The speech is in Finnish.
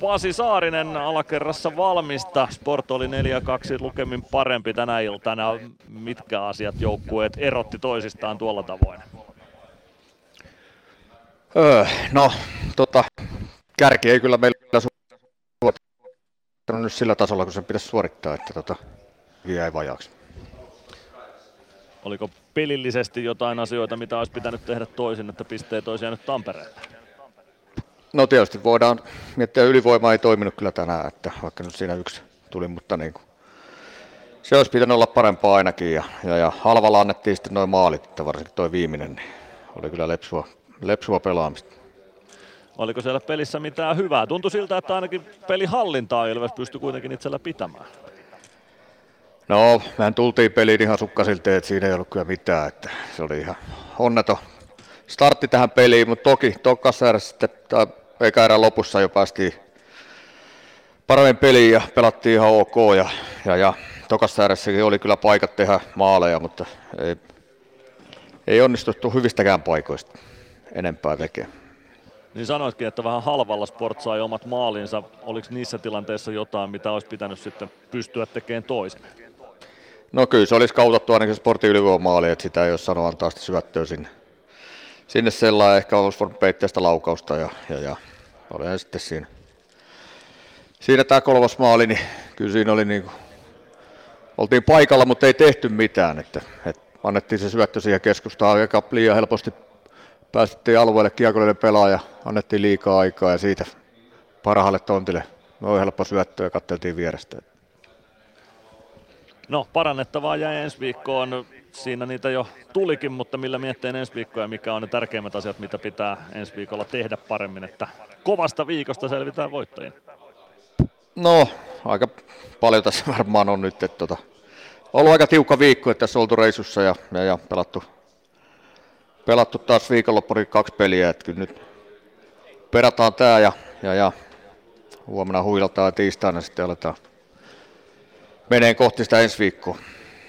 Pasi Saarinen alakerrassa valmista. Sport oli 4-2 lukemin parempi tänä iltana. Mitkä asiat joukkueet erotti toisistaan tuolla tavoin? Öö, no, tota, kärki ei kyllä meillä suorittanut nyt sillä tasolla, kun sen pitäisi suorittaa, että tota, jäi vajaaksi. Oliko pelillisesti jotain asioita, mitä olisi pitänyt tehdä toisin, että pisteet olisi jäänyt Tampereelle? No tietysti voidaan miettiä, ylivoima ei toiminut kyllä tänään, että vaikka nyt siinä yksi tuli, mutta niin kuin, se olisi pitänyt olla parempaa ainakin ja, ja, ja halvalla annettiin sitten noin maalit, että varsinkin tuo viimeinen niin oli kyllä lepsua, lepsua pelaamista. Oliko siellä pelissä mitään hyvää? Tuntui siltä, että ainakin pelihallintaa Ilves pystyi kuitenkin itsellä pitämään. No, mehän tultiin peliin ihan sukkasilta, että siinä ei ollut kyllä mitään. Että se oli ihan onneton startti tähän peliin, mutta toki tokassa sitten, eikä erään lopussa jo päästiin paremmin peliin ja pelattiin ihan ok. Ja, ja, ja tokassa oli kyllä paikat tehdä maaleja, mutta ei, ei onnistuttu hyvistäkään paikoista enempää tekemään. Niin sanoitkin, että vähän halvalla Sport sai omat maalinsa. Oliko niissä tilanteissa jotain, mitä olisi pitänyt sitten pystyä tekemään toisin? No kyllä se olisi kautattu ainakin sportin ylivoimaali, että sitä ei ole sanoa antaa sitä syöttöä sinne, sinne sellainen ehkä voinut peitteestä laukausta ja, ja, ja oli sitten siinä. Siinä tämä kolmas maali, niin kyllä siinä oli niin kuin, oltiin paikalla, mutta ei tehty mitään, että, että annettiin se syöttö siihen keskustaan aika liian helposti päästettiin alueelle kiekollinen pelaaja, annettiin liikaa aikaa ja siitä parhaalle tontille noin helppo syöttö ja katseltiin vierestä. No, parannettavaa jäi ensi viikkoon. Siinä niitä jo tulikin, mutta millä mietteen ensi viikkoa ja mikä on ne tärkeimmät asiat, mitä pitää ensi viikolla tehdä paremmin, että kovasta viikosta selvitään voittajien? No, aika paljon tässä varmaan on nyt. Että tota, ollut aika tiukka viikko, että tässä oltu reissussa ja, ja, ja pelattu, pelattu taas viikonloppuri kaksi peliä. Että kyllä nyt perataan tää ja, ja, ja huomenna huilataan ja tiistaina sitten aletaan menee kohti sitä ensi viikkoa.